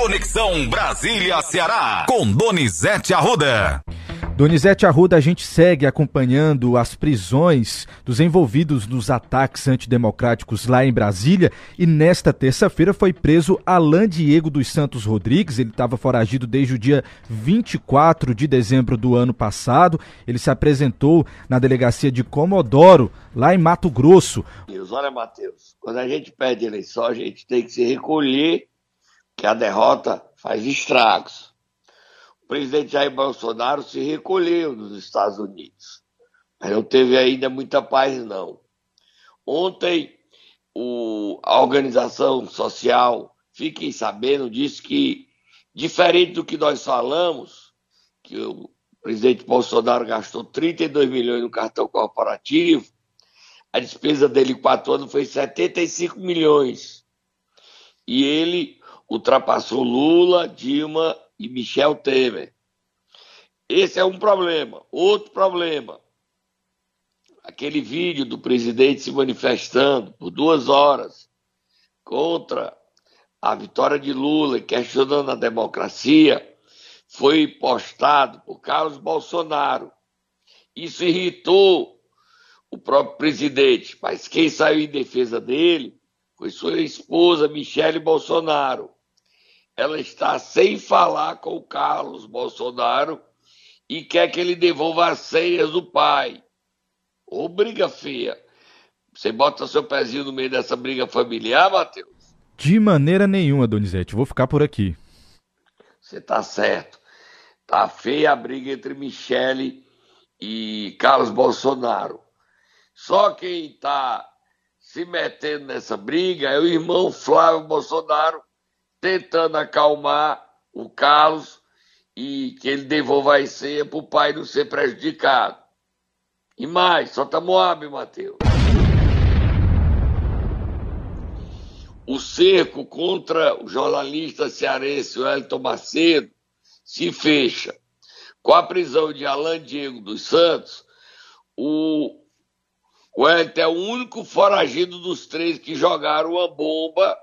Conexão Brasília-Ceará, com Donizete Arruda. Donizete Arruda, a gente segue acompanhando as prisões dos envolvidos nos ataques antidemocráticos lá em Brasília e nesta terça-feira foi preso Alain Diego dos Santos Rodrigues. Ele estava foragido desde o dia 24 de dezembro do ano passado. Ele se apresentou na delegacia de Comodoro, lá em Mato Grosso. Olha, Matheus, quando a gente perde eleição, a gente tem que se recolher, que a derrota faz estragos presidente Jair Bolsonaro se recolheu nos Estados Unidos. Mas não teve ainda muita paz, não. Ontem, o, a organização social, fiquem sabendo, disse que, diferente do que nós falamos, que o presidente Bolsonaro gastou 32 milhões no cartão corporativo, a despesa dele em quatro anos foi 75 milhões. E ele ultrapassou Lula, Dilma e Michel Temer. Esse é um problema. Outro problema. Aquele vídeo do presidente se manifestando por duas horas contra a vitória de Lula e questionando a democracia foi postado por Carlos Bolsonaro. Isso irritou o próprio presidente, mas quem saiu em defesa dele foi sua esposa, Michele Bolsonaro ela está sem falar com o Carlos Bolsonaro e quer que ele devolva as senhas do pai. Ô briga feia. Você bota seu pezinho no meio dessa briga familiar, Matheus? De maneira nenhuma, Donizete. Vou ficar por aqui. Você tá certo. Tá feia a briga entre Michele e Carlos Bolsonaro. Só quem tá se metendo nessa briga é o irmão Flávio Bolsonaro, tentando acalmar o Carlos e que ele devolva a senha para o pai não ser prejudicado. E mais, solta Moab, Matheus. O cerco contra o jornalista cearense Wellington Macedo se fecha. Com a prisão de Alain Diego dos Santos, o Wellington é o único foragido dos três que jogaram uma bomba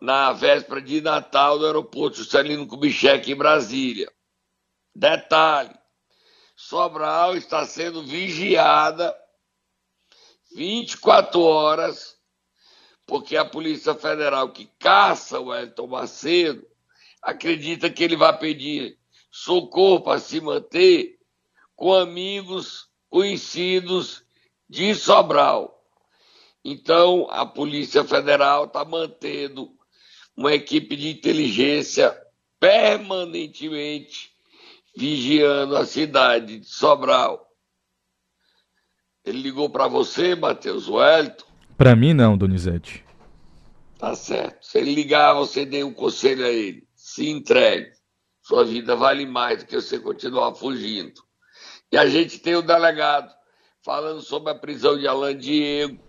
na véspera de Natal no aeroporto Juscelino Kubitschek em Brasília. Detalhe: Sobral está sendo vigiada 24 horas, porque a Polícia Federal que caça o Elton Macedo acredita que ele vai pedir socorro para se manter com amigos conhecidos de Sobral. Então, a Polícia Federal está mantendo uma equipe de inteligência permanentemente vigiando a cidade de Sobral. Ele ligou para você, Matheus Wellington? Para mim não, Donizete. Tá certo. Se ele ligar, você dê um conselho a ele. Se entregue. Sua vida vale mais do que você continuar fugindo. E a gente tem o delegado falando sobre a prisão de Alain Diego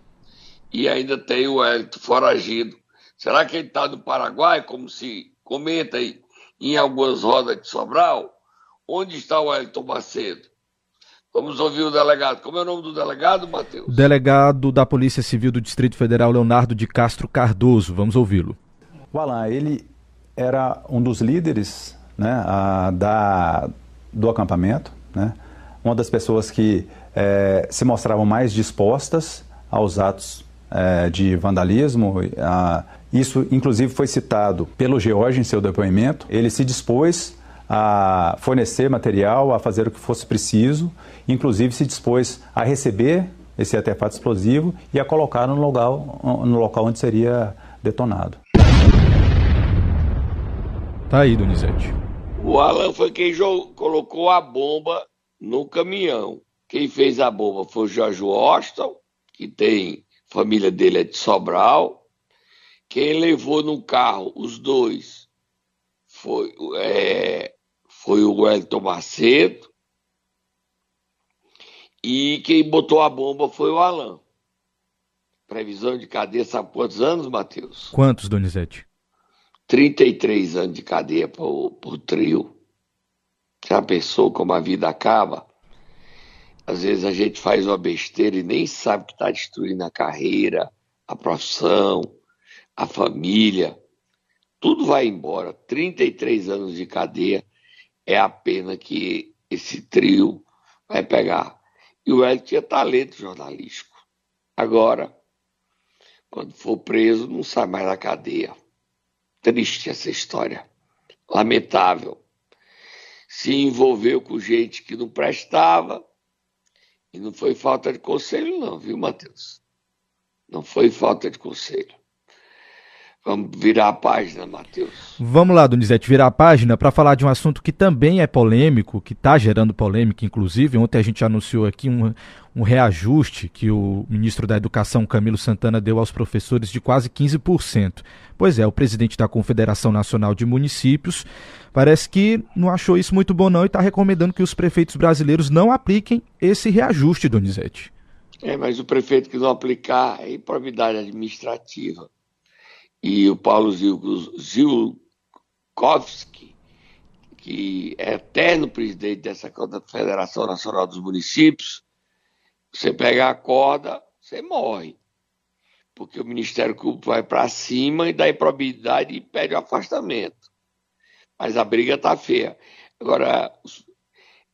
e ainda tem o Wellington foragido Será que ele está no Paraguai, como se comenta aí em algumas rodas de Sobral? Onde está o Elton Macedo? Vamos ouvir o delegado. Como é o nome do delegado, Matheus? Delegado da Polícia Civil do Distrito Federal, Leonardo de Castro Cardoso. Vamos ouvi-lo. O Alain, ele era um dos líderes né, a, da, do acampamento, né, uma das pessoas que é, se mostravam mais dispostas aos atos é, de vandalismo, a, isso, inclusive, foi citado pelo George em seu depoimento. Ele se dispôs a fornecer material, a fazer o que fosse preciso, inclusive se dispôs a receber esse artefato explosivo e a colocar no local, no local onde seria detonado. Tá aí, Donizete. O Alan foi quem colocou a bomba no caminhão. Quem fez a bomba foi o Jorge Austin, que tem família dele é de Sobral, quem levou no carro os dois foi, é, foi o Wellington Macedo. E quem botou a bomba foi o Alan. Previsão de cadeia, sabe quantos anos, Matheus? Quantos, Donizete? 33 anos de cadeia por, por trio. Já pensou como a vida acaba? Às vezes a gente faz uma besteira e nem sabe que está destruindo a carreira, a profissão, a família. tudo vai embora. 33 anos de cadeia é a pena que esse trio vai pegar. E o Hélio tinha talento jornalístico. Agora, quando for preso, não sai mais da cadeia. Triste essa história. Lamentável. Se envolveu com gente que não prestava. E não foi falta de conselho, não, viu, Matheus? Não foi falta de conselho. Vamos virar a página, Matheus. Vamos lá, Donizete, virar a página para falar de um assunto que também é polêmico, que está gerando polêmica, inclusive. Ontem a gente anunciou aqui um, um reajuste que o ministro da Educação, Camilo Santana, deu aos professores de quase 15%. Pois é, o presidente da Confederação Nacional de Municípios parece que não achou isso muito bom, não, e está recomendando que os prefeitos brasileiros não apliquem esse reajuste, Donizete. É, mas o prefeito que não aplicar é improbidade administrativa e o Paulo Zilkowski, que é eterno presidente dessa Federação Nacional dos Municípios, você pega a corda, você morre. Porque o Ministério Público vai para cima e dá improbidade e pede o afastamento. Mas a briga está feia. Agora,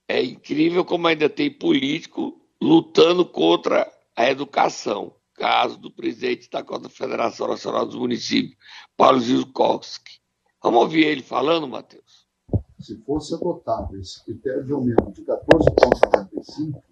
é incrível como ainda tem político lutando contra a educação caso do presidente da Federação Nacional dos Municípios, Paulo Zilkowski. Vamos ouvir ele falando, Matheus? Se fosse adotado esse critério de aumento de 14,95,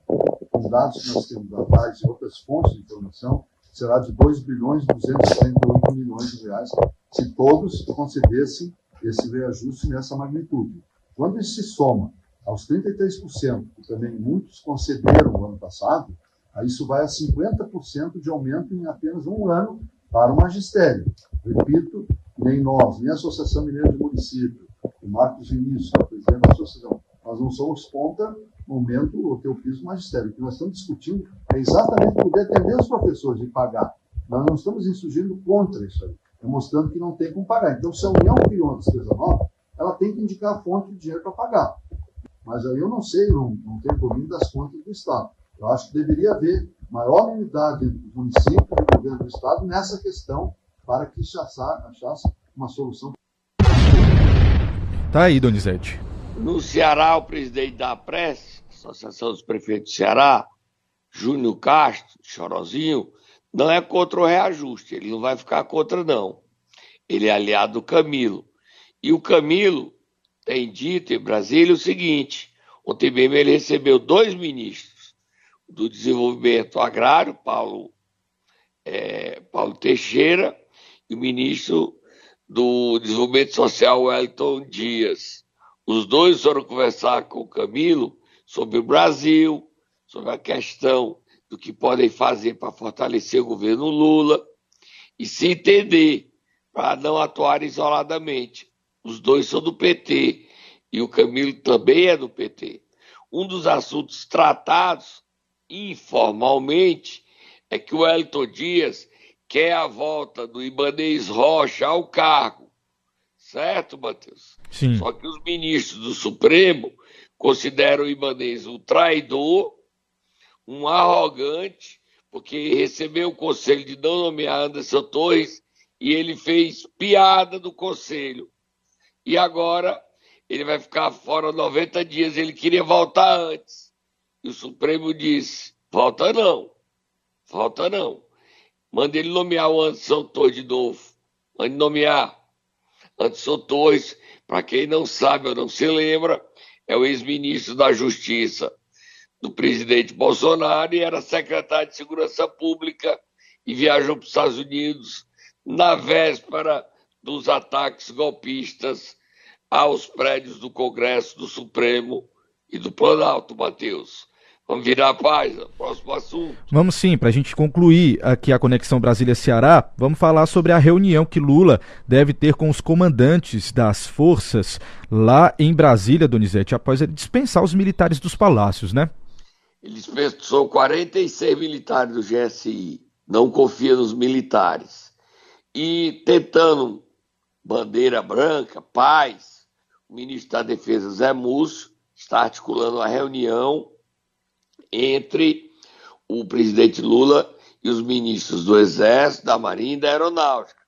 os dados que nós temos atrás e outras fontes de informação, será de 2 bilhões e 278 milhões de reais, se todos concedessem esse reajuste nessa magnitude. Quando isso se soma aos 33%, que também muitos concederam no ano passado, isso vai a 50% de aumento em apenas um ano para o magistério. Repito, nem nós, nem a Associação Mineira de Município, o Marcos Vinícius, que é o presidente da associação, nós não somos contra no momento o teu piso magistério. O que nós estamos discutindo é exatamente poder atender os professores e pagar. Nós não estamos insurgindo contra isso aí, é mostrando que não tem como pagar. Então, se a União criou uma despesa nova, ela tem que indicar a fonte de dinheiro para pagar. Mas aí eu não sei, não, não tenho domínio das contas do Estado. Eu acho que deveria haver maior unidade entre os municípios e o governo do Estado nessa questão para que achasse uma solução. Tá aí, Donizete. No Ceará, o presidente da Prece, Associação dos Prefeitos do Ceará, Júnior Castro, Chorozinho, não é contra o reajuste, ele não vai ficar contra, não. Ele é aliado do Camilo. E o Camilo tem dito em Brasília o seguinte: ontem mesmo ele recebeu dois ministros do Desenvolvimento Agrário, Paulo, é, Paulo Teixeira, e o ministro do Desenvolvimento Social, Wellington Dias. Os dois foram conversar com o Camilo sobre o Brasil, sobre a questão do que podem fazer para fortalecer o governo Lula e se entender para não atuar isoladamente. Os dois são do PT e o Camilo também é do PT. Um dos assuntos tratados informalmente é que o Wellington Dias quer a volta do Ibanez Rocha ao cargo. Certo, Matheus? Sim. Só que os ministros do Supremo consideram o Ibanez um traidor, um arrogante, porque recebeu o conselho de não nomear Anderson Torres e ele fez piada do conselho. E agora ele vai ficar fora 90 dias, ele queria voltar antes. E o Supremo disse: volta não, volta não. Manda ele nomear o Anderson Torres de novo. Mande nomear. Anderson Torres, para quem não sabe ou não se lembra, é o ex-ministro da Justiça do presidente Bolsonaro e era secretário de Segurança Pública e viajou para os Estados Unidos na véspera dos ataques golpistas aos prédios do Congresso, do Supremo e do Planalto, Matheus. Vamos virar a página, próximo assunto. Vamos sim, para a gente concluir aqui a Conexão Brasília-Ceará, vamos falar sobre a reunião que Lula deve ter com os comandantes das forças lá em Brasília, Donizete, após ele dispensar os militares dos palácios, né? Ele dispensou 46 militares do GSI, não confia nos militares. E tentando bandeira branca, paz, o ministro da Defesa, Zé Múcio, está articulando uma reunião entre o presidente Lula e os ministros do Exército, da Marinha e da Aeronáutica.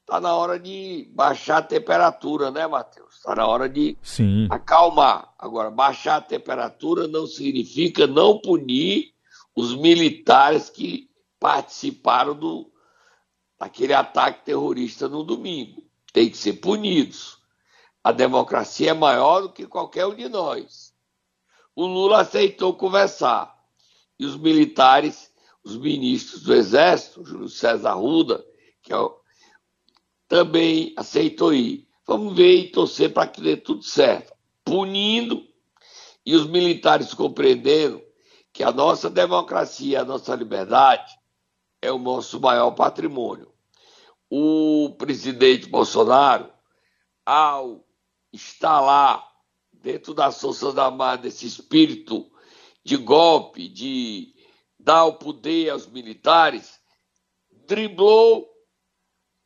Está na hora de baixar a temperatura, né, Matheus? Está na hora de Sim. acalmar. Agora, baixar a temperatura não significa não punir os militares que participaram do, daquele ataque terrorista no domingo. Tem que ser punidos. A democracia é maior do que qualquer um de nós. O Lula aceitou conversar. E os militares, os ministros do Exército, Júlio César Ruda, que é o, também aceitou ir. Vamos ver e torcer para que dê tudo certo. Punindo e os militares compreendendo que a nossa democracia, a nossa liberdade é o nosso maior patrimônio. O presidente Bolsonaro, ao instalar dentro das Forças Armadas esse espírito de golpe, de dar o poder aos militares, driblou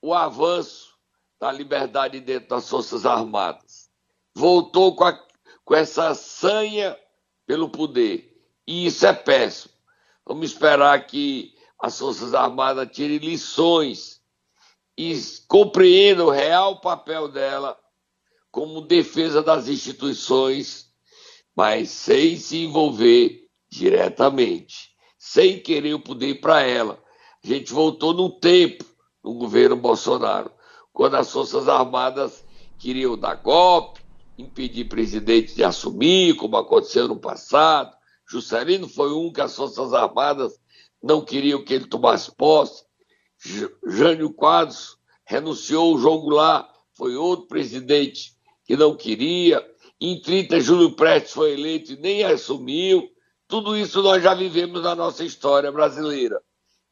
o avanço da liberdade dentro das Forças Armadas. Voltou com, a, com essa sanha pelo poder. E isso é péssimo. Vamos esperar que as Forças Armadas tirem lições e compreendam o real papel dela como defesa das instituições, mas sem se envolver diretamente, sem querer o poder para ela. A gente voltou no tempo no governo Bolsonaro, quando as Forças Armadas queriam dar golpe, impedir presidente de assumir, como aconteceu no passado. Juscelino foi um que as Forças Armadas não queriam que ele tomasse posse. Jânio Quadros renunciou, o João Goulart foi outro presidente que não queria. Em 30, Júlio Prestes foi eleito e nem assumiu. Tudo isso nós já vivemos na nossa história brasileira.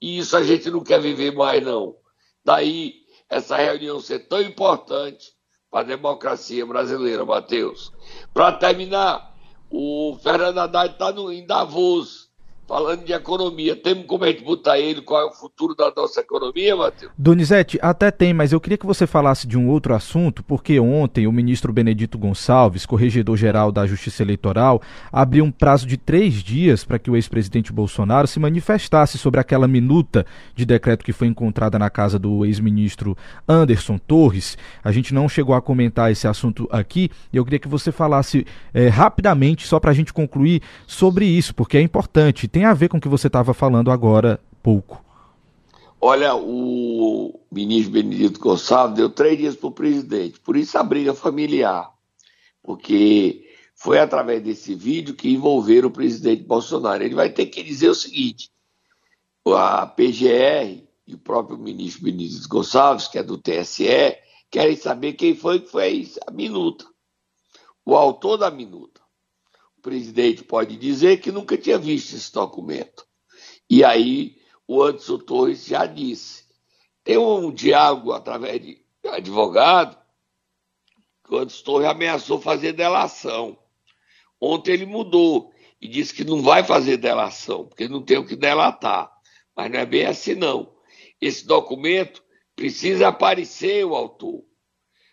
E isso a gente não quer viver mais, não. Daí essa reunião ser tão importante para a democracia brasileira, Matheus. Para terminar, o Fernando Haddad está em Davos falando de economia, temos como a gente botar ele, qual é o futuro da nossa economia, Matheus? Donizete, até tem, mas eu queria que você falasse de um outro assunto, porque ontem o ministro Benedito Gonçalves, corregedor-geral da Justiça Eleitoral, abriu um prazo de três dias para que o ex-presidente Bolsonaro se manifestasse sobre aquela minuta de decreto que foi encontrada na casa do ex-ministro Anderson Torres. A gente não chegou a comentar esse assunto aqui, e eu queria que você falasse é, rapidamente, só para a gente concluir, sobre isso, porque é importante tem a ver com o que você estava falando agora pouco. Olha, o ministro Benedito Gonçalves deu três dias para o presidente, por isso a briga familiar, porque foi através desse vídeo que envolveram o presidente Bolsonaro. Ele vai ter que dizer o seguinte: a PGR e o próprio ministro Benedito Gonçalves, que é do TSE, querem saber quem foi que fez a minuta, o autor da minuta presidente pode dizer que nunca tinha visto esse documento. E aí o Anderson Torres já disse. Tem um diálogo através de advogado que o Anderson Torres ameaçou fazer delação. Ontem ele mudou e disse que não vai fazer delação, porque não tem o que delatar. Mas não é bem assim, não. Esse documento precisa aparecer o autor.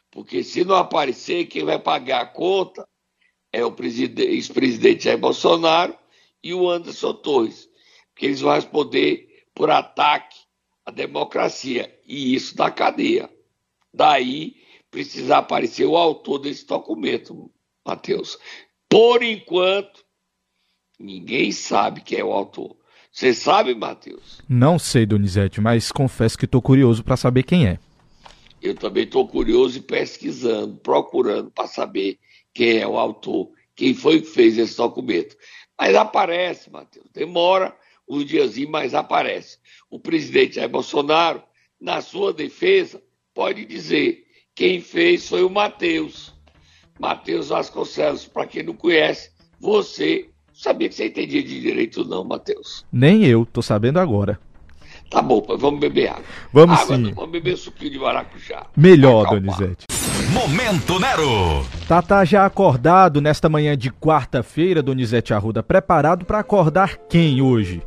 Porque se não aparecer, quem vai pagar a conta é o ex-presidente Jair Bolsonaro e o Anderson Torres, que eles vão responder por ataque à democracia, e isso da cadeia. Daí precisa aparecer o autor desse documento, Matheus. Por enquanto, ninguém sabe quem é o autor. Você sabe, Matheus? Não sei, Donizete, mas confesso que estou curioso para saber quem é. Eu também estou curioso e pesquisando, procurando para saber quem é o autor, quem foi que fez esse documento. Mas aparece, Matheus, demora uns diazinhos, mas aparece. O presidente Jair Bolsonaro, na sua defesa, pode dizer quem fez foi o Matheus. Matheus Vasconcelos, para quem não conhece, você sabia que você entendia de direito não, Matheus? Nem eu, tô sabendo agora. Tá bom, vamos beber água. Vamos água, sim. Não, vamos beber suquinho de maracujá. Melhor, Donizete. Momento Nero. Tata já acordado nesta manhã de quarta-feira, Donizete Arruda, preparado para acordar quem hoje?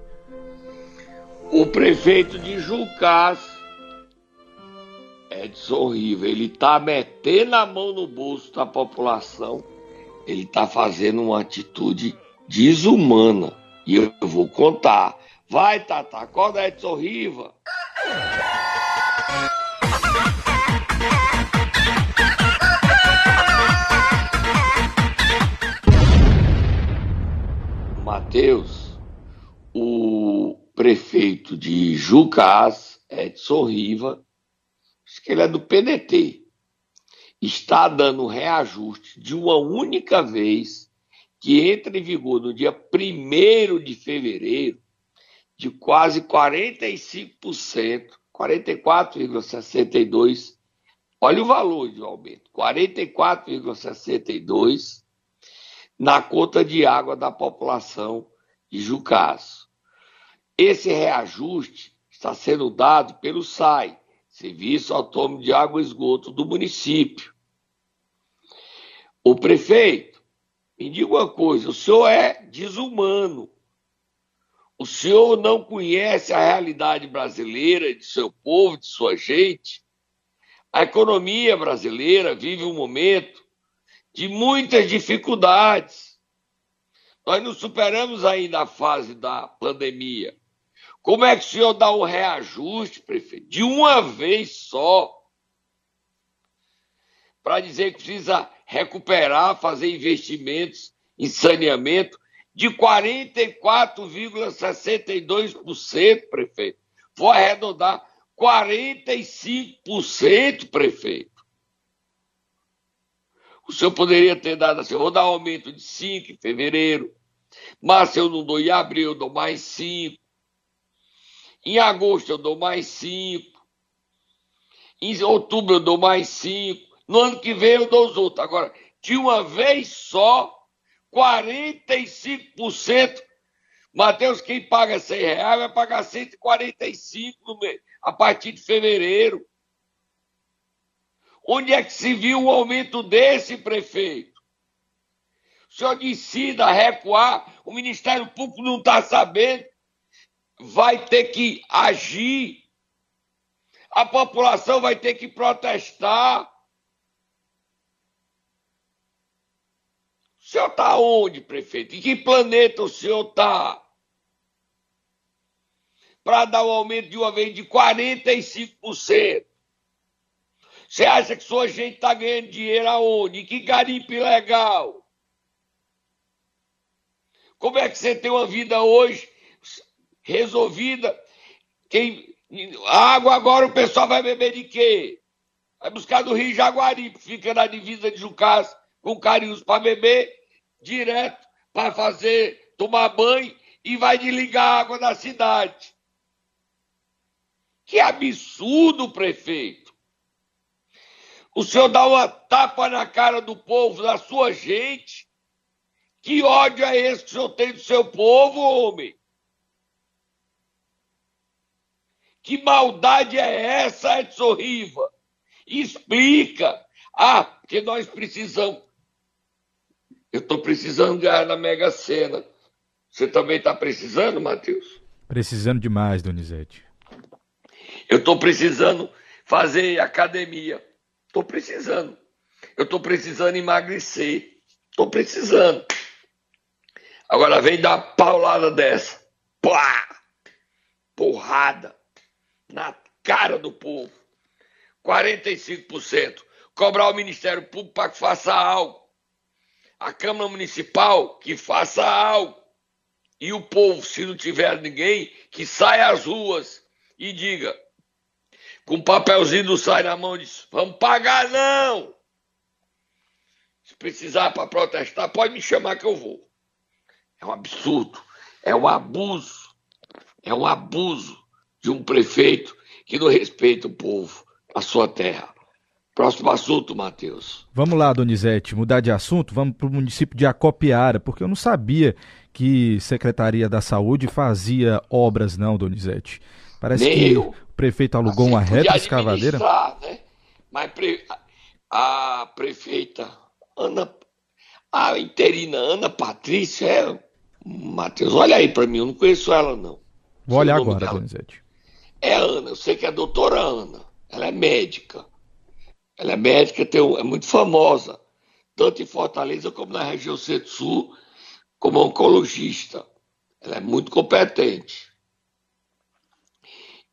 O prefeito de Jucás, Edson Riva, ele tá metendo a mão no bolso da população, ele tá fazendo uma atitude desumana. E eu vou contar. Vai, Tata, acorda Edson Riva. Matheus, o prefeito de Jucás, Edson Riva, acho que ele é do PDT, está dando reajuste de uma única vez que entra em vigor no dia 1 de fevereiro de quase 45%, 44,62%. Olha o valor de aumento, 44,62% na conta de água da população de Jucás. Esse reajuste está sendo dado pelo SAI, Serviço Autônomo de Água e Esgoto do município. O prefeito, me diga uma coisa: o senhor é desumano. O senhor não conhece a realidade brasileira, de seu povo, de sua gente? A economia brasileira vive um momento de muitas dificuldades. Nós não superamos ainda a fase da pandemia. Como é que o senhor dá um reajuste, prefeito, de uma vez só, para dizer que precisa recuperar, fazer investimentos em saneamento de 44,62%, prefeito. Vou arredondar 45%, prefeito. O senhor poderia ter dado assim, eu vou dar um aumento de 5 em fevereiro, se eu não dou em abril, eu dou mais 5. Em agosto eu dou mais 5. Em outubro eu dou mais 5. No ano que vem eu dou os outros. Agora, de uma vez só, 45%. Mateus, quem paga 100 reais vai pagar 145 no mês, a partir de fevereiro. Onde é que se viu um aumento desse, prefeito? O senhor decida recuar, o Ministério Público não está sabendo, vai ter que agir, a população vai ter que protestar. senhor está onde, prefeito? Em que planeta o senhor está? Para dar um aumento de uma vez de 45%. Você acha que sua gente está ganhando dinheiro aonde? Que garimpo ilegal? Como é que você tem uma vida hoje resolvida? Quem, água agora o pessoal vai beber de quê? Vai buscar do Rio Jaguaribe, fica na divisa de Jucás com carinhos para beber direto para fazer, tomar banho e vai desligar a água da cidade. Que absurdo, prefeito. O senhor dá uma tapa na cara do povo, da sua gente. Que ódio é esse que o senhor tem do seu povo, homem? Que maldade é essa, Edson Riva? Explica. Ah, porque nós precisamos. Eu estou precisando ganhar na Mega Sena. Você também está precisando, Matheus? Precisando demais, Donizete. Eu estou precisando fazer academia. Estou precisando. Eu estou precisando emagrecer. Estou precisando. Agora vem dar paulada dessa. Pá! Porrada. Na cara do povo. 45%. Cobrar o Ministério Público para que faça algo a Câmara Municipal que faça algo. E o povo, se não tiver ninguém, que saia às ruas e diga, com papelzinho do sai na mão, diz, vamos pagar não! Se precisar para protestar, pode me chamar que eu vou. É um absurdo, é um abuso, é um abuso de um prefeito que não respeita o povo, a sua terra. Próximo assunto, Matheus. Vamos lá, Donizete, mudar de assunto, vamos para o município de Acopiara, porque eu não sabia que Secretaria da Saúde fazia obras, não, Donizete. Parece Nem que eu. o prefeito alugou assim, uma reta escavadeira. Né? Mas pre... a prefeita Ana, a interina Ana Patrícia é. Matheus, olha aí para mim, eu não conheço ela, não. Vou olhar agora. Donizete. É Ana, eu sei que é a doutora Ana, ela é médica. Ela é médica, tem, é muito famosa, tanto em Fortaleza como na região centro-sul, como oncologista. Ela é muito competente.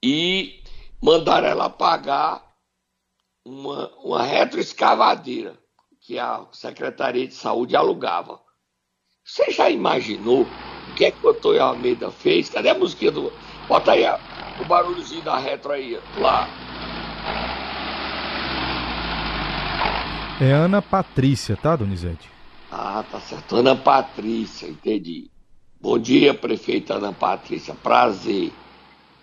E mandaram ela pagar uma, uma retroescavadeira que a Secretaria de Saúde alugava. Você já imaginou O que é que o Antônio Almeida fez? Cadê a musiquinha do. Bota aí o barulhozinho da retro aí, lá. É Ana Patrícia, tá, Donizete? Ah, tá certo. Ana Patrícia, entendi. Bom dia, prefeita Ana Patrícia. Prazer.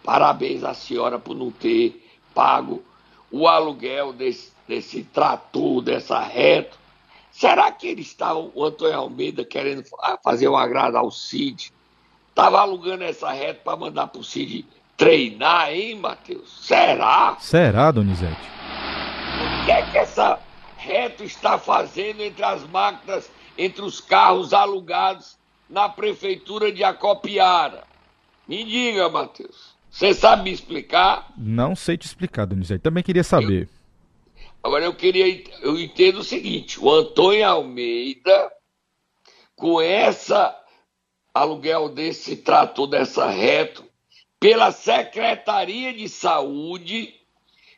Parabéns à senhora por não ter pago o aluguel desse, desse trator, dessa reta. Será que eles estavam, o Antônio Almeida, querendo fazer um agrado ao Cid? Estava alugando essa reta para mandar para o Cid treinar, hein, Matheus? Será? Será, Donizete? O que é que essa reta está fazendo entre as máquinas, entre os carros alugados na prefeitura de Acopiara? Me diga, Matheus. Você sabe me explicar? Não sei te explicar, Donizete. Também queria saber. Eu... Agora eu queria, eu entendo o seguinte: o Antônio Almeida, com essa aluguel desse trator dessa reto, pela Secretaria de Saúde,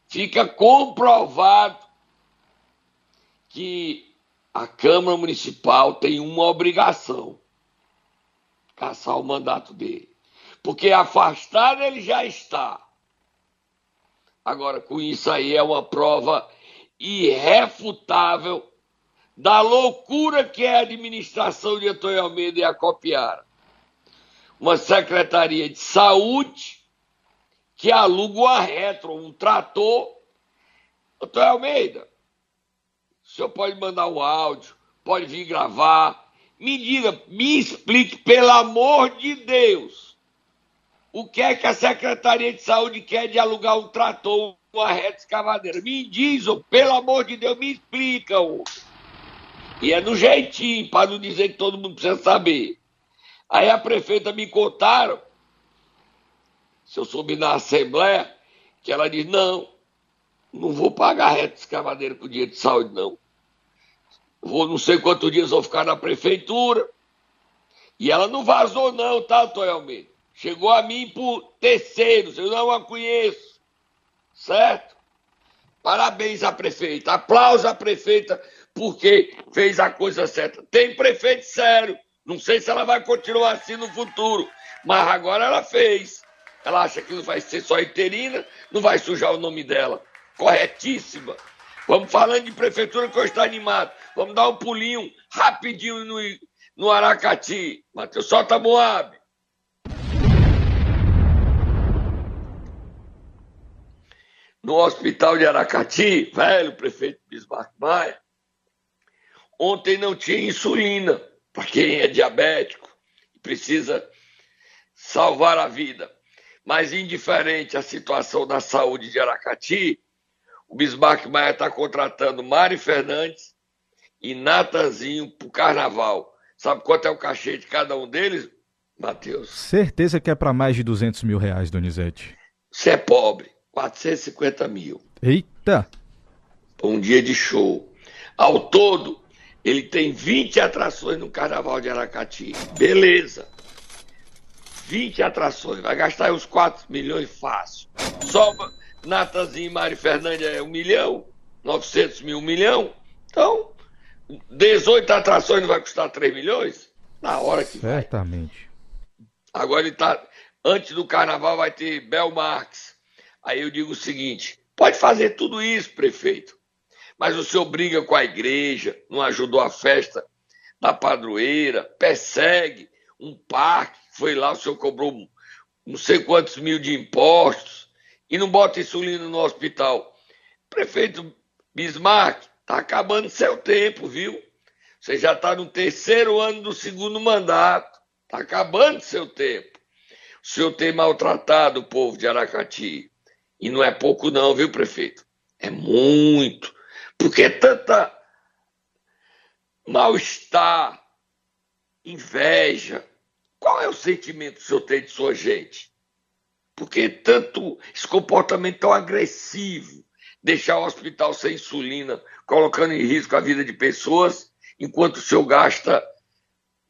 fica comprovado que a Câmara Municipal tem uma obrigação: caçar o mandato dele. Porque afastado ele já está. Agora, com isso aí é uma prova irrefutável da loucura que é a administração de Antônio Almeida e a Copiara. Uma secretaria de saúde que aluga uma retro, um trator. Antônio Almeida, o senhor pode mandar um áudio, pode vir gravar. Me diga, me explique, pelo amor de Deus, o que é que a Secretaria de Saúde quer de alugar um trator, uma reta escavadeira? Me diz, oh, pelo amor de Deus, me explica. Oh. E é no jeitinho, para não dizer que todo mundo precisa saber. Aí a prefeita me contaram, se eu soube na Assembleia, que ela diz: não, não vou pagar reta escavadeira com dinheiro de saúde, não. Vou não sei quantos dias vou ficar na prefeitura. E ela não vazou, não, tá, Almeida? Chegou a mim por terceiros, eu não a conheço. Certo? Parabéns à prefeita. Aplausos à prefeita porque fez a coisa certa. Tem prefeito sério. Não sei se ela vai continuar assim no futuro, mas agora ela fez. Ela acha que não vai ser só interina, não vai sujar o nome dela. Corretíssima. Vamos falando de prefeitura que eu estou animado. Vamos dar um pulinho rapidinho no, no Aracati. Matheus, solta Moab. No hospital de Aracati, velho prefeito Bismarck Maia, ontem não tinha insulina para quem é diabético e precisa salvar a vida. Mas, indiferente à situação da saúde de Aracati, o Bismarck Maia está contratando Mari Fernandes e Natanzinho para o carnaval. Sabe quanto é o cachê de cada um deles, Matheus? Certeza que é para mais de 200 mil reais, Donizete. Você é pobre. 450 mil. Eita! Um dia de show. Ao todo, ele tem 20 atrações no Carnaval de Aracati. Beleza. 20 atrações. Vai gastar uns 4 milhões fácil. Só Natanzinho e Mari Fernandes é um milhão. 900 mil, um milhão. Então, 18 atrações não vai custar 3 milhões? Na hora que Certamente. Vai. Agora ele tá. Antes do carnaval vai ter Bel Marques Aí eu digo o seguinte: pode fazer tudo isso, prefeito, mas o senhor briga com a igreja, não ajudou a festa da padroeira, persegue um parque, foi lá, o senhor cobrou não sei quantos mil de impostos e não bota insulina no hospital. Prefeito Bismarck, está acabando seu tempo, viu? Você já está no terceiro ano do segundo mandato. Está acabando seu tempo. O senhor tem maltratado o povo de Aracati. E não é pouco, não, viu, prefeito? É muito. Porque tanta mal-estar, inveja. Qual é o sentimento que o senhor tem de sua gente? Porque tanto esse comportamento tão agressivo, deixar o hospital sem insulina, colocando em risco a vida de pessoas, enquanto o senhor gasta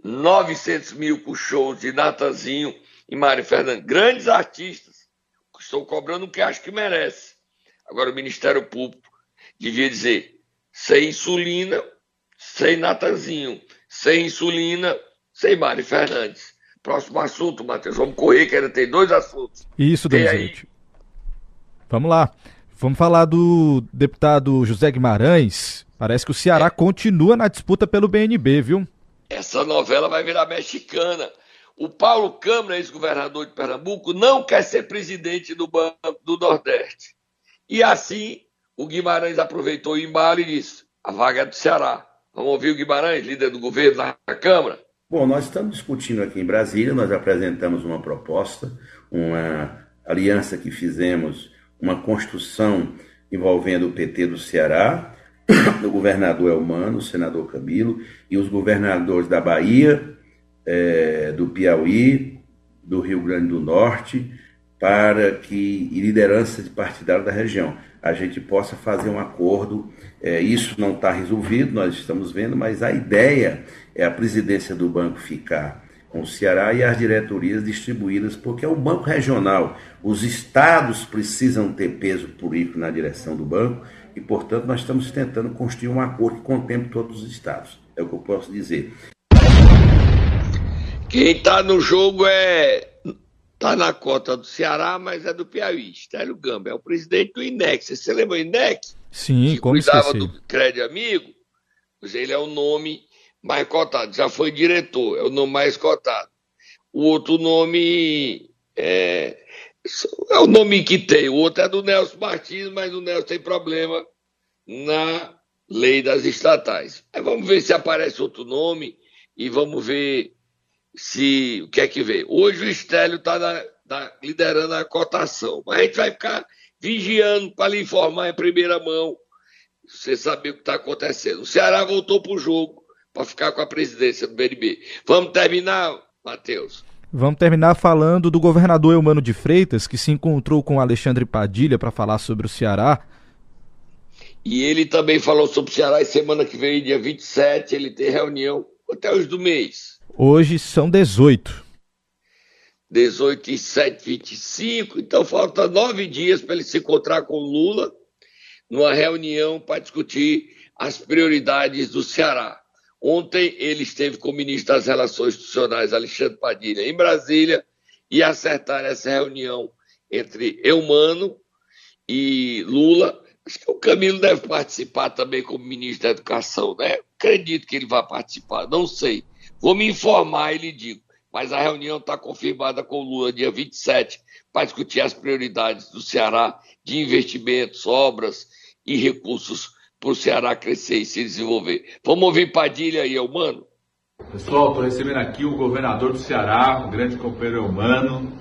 900 mil com shows de Natanzinho e Mário Fernandes, grandes artistas, Estou cobrando o que acho que merece. Agora, o Ministério Público devia dizer: sem insulina, sem Natanzinho, sem insulina, sem Mari Fernandes. Próximo assunto, Matheus. Vamos correr, que ainda tem dois assuntos. Isso, Donizete. Vamos lá. Vamos falar do deputado José Guimarães. Parece que o Ceará é. continua na disputa pelo BNB, viu? Essa novela vai virar mexicana. O Paulo Câmara, ex-governador de Pernambuco, não quer ser presidente do Banco do Nordeste. E assim, o Guimarães aproveitou o embalo e disse: a vaga é do Ceará. Vamos ouvir o Guimarães, líder do governo na Câmara? Bom, nós estamos discutindo aqui em Brasília, nós apresentamos uma proposta, uma aliança que fizemos, uma construção envolvendo o PT do Ceará, o governador Elmano, o senador Camilo e os governadores da Bahia, é, do Piauí, do Rio Grande do Norte, para que, e liderança de partidário da região, a gente possa fazer um acordo. É, isso não está resolvido, nós estamos vendo, mas a ideia é a presidência do banco ficar com o Ceará e as diretorias distribuídas, porque é um banco regional. Os estados precisam ter peso político na direção do banco e, portanto, nós estamos tentando construir um acordo que contemple todos os estados. É o que eu posso dizer. Quem está no jogo é Está na cota do Ceará, mas é do Piauí. Estélio Gamba é o presidente do INEC. Você lembra do INEC? Sim, que como cuidava esqueci. do Crédito Amigo? Pois ele é o nome mais cotado. Já foi diretor, é o nome mais cotado. O outro nome é, é o nome que tem. O outro é do Nelson Martins, mas o Nelson tem problema na lei das estatais. Aí vamos ver se aparece outro nome e vamos ver se o que é que vem. Hoje o Estélio está liderando a cotação, mas a gente vai ficar vigiando para lhe informar em primeira mão, você saber o que está acontecendo. O Ceará voltou para o jogo para ficar com a presidência do BNB. Vamos terminar, Matheus? Vamos terminar falando do governador Eumano de Freitas, que se encontrou com Alexandre Padilha para falar sobre o Ceará. E ele também falou sobre o Ceará e semana que vem, dia 27, ele tem reunião até os do mês. Hoje são 18. 18 e 7, 25. Então falta nove dias para ele se encontrar com o Lula numa reunião para discutir as prioridades do Ceará. Ontem ele esteve com o ministro das Relações Institucionais, Alexandre Padilha, em Brasília, e acertaram essa reunião entre Eumano e Lula. Acho que o Camilo deve participar também como ministro da Educação, né? Acredito que ele vai participar, não sei. Vou me informar e lhe digo. Mas a reunião está confirmada com o Lula dia 27 para discutir as prioridades do Ceará de investimentos, obras e recursos para o Ceará crescer e se desenvolver. Vamos ouvir Padilha e Eumano? Pessoal, estou recebendo aqui o governador do Ceará, o grande companheiro Eumano,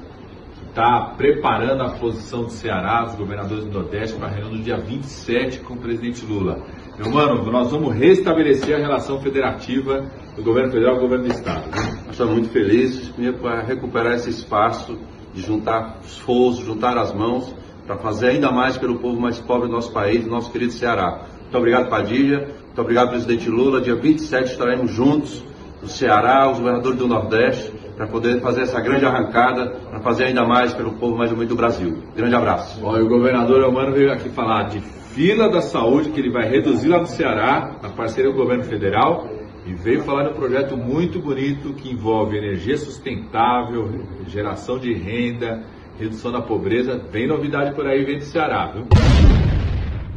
está preparando a posição do Ceará, os governadores do Nordeste, para a reunião do dia 27 com o presidente Lula. Eumano, nós vamos restabelecer a relação federativa do governo federal e do governo do estado. Estou muito feliz para recuperar esse espaço de juntar esforços, juntar as mãos para fazer ainda mais pelo povo mais pobre do nosso país, do nosso querido Ceará. Muito obrigado, Padilha. Muito obrigado, presidente Lula. Dia 27 estaremos juntos no Ceará, os governadores do Nordeste, para poder fazer essa grande arrancada, para fazer ainda mais pelo povo mais humilde do Brasil. Grande abraço. Olha, o governador Elmano veio aqui falar de fila da saúde que ele vai reduzir lá no Ceará, na parceria com o governo federal e veio falar de um projeto muito bonito que envolve energia sustentável, geração de renda, redução da pobreza. Vem novidade por aí, vem do Ceará, viu?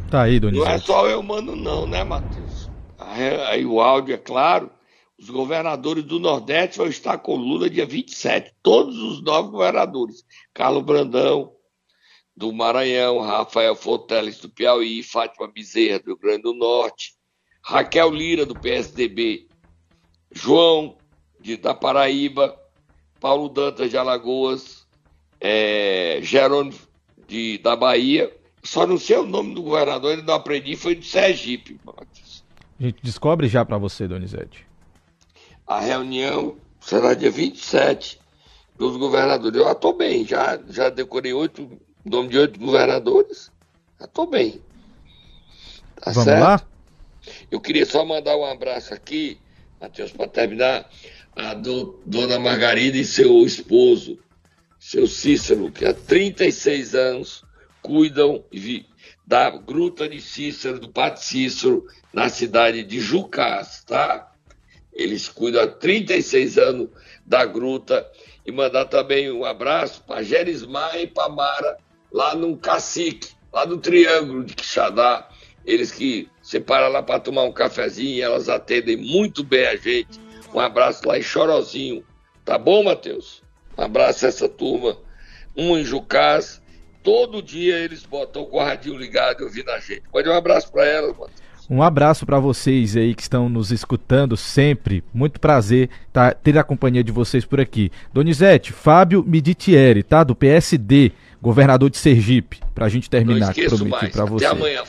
Tá aí, Donizete. Não é só eu mando não, né, Matheus? Aí o áudio, é claro. Os governadores do Nordeste vão estar com Lula dia 27. Todos os nove governadores. Carlos Brandão, do Maranhão, Rafael Fonteles, do Piauí, Fátima Bezerra, do Rio Grande do Norte, Raquel Lira, do PSDB, João, de, da Paraíba, Paulo Dantas, de Alagoas, é, Jerônimo, de, da Bahia. Só não sei o nome do governador, ele não aprendi, foi de Sergipe. A gente descobre já para você, Donizete. A reunião será dia 27 dos governadores. Eu estou bem, já, já decorei oito, nome de oito governadores. Já estou bem. Tá Vamos certo? lá? Eu queria só mandar um abraço aqui, Matheus, para terminar, a do, dona Margarida e seu esposo, seu Cícero, que há 36 anos cuidam da Gruta de Cícero, do Pato Cícero, na cidade de Jucás, tá? Eles cuidam há 36 anos da gruta. E mandar também um abraço para Gerismar e para Mara, lá no Cacique, lá no Triângulo de Quixadá. Eles que separam lá para tomar um cafezinho, elas atendem muito bem a gente. Um abraço lá em Chorozinho. Tá bom, Matheus? Um abraço a essa turma. Um em Jucás. Todo dia eles botam o radinho ligado ouvindo a gente. Pode um abraço para elas, Matheus. Um abraço para vocês aí que estão nos escutando sempre. Muito prazer tá, ter a companhia de vocês por aqui. Donizete, Fábio Miditieri, tá? Do PSD, governador de Sergipe. Pra gente terminar, Não esqueço mais. Até amanhã.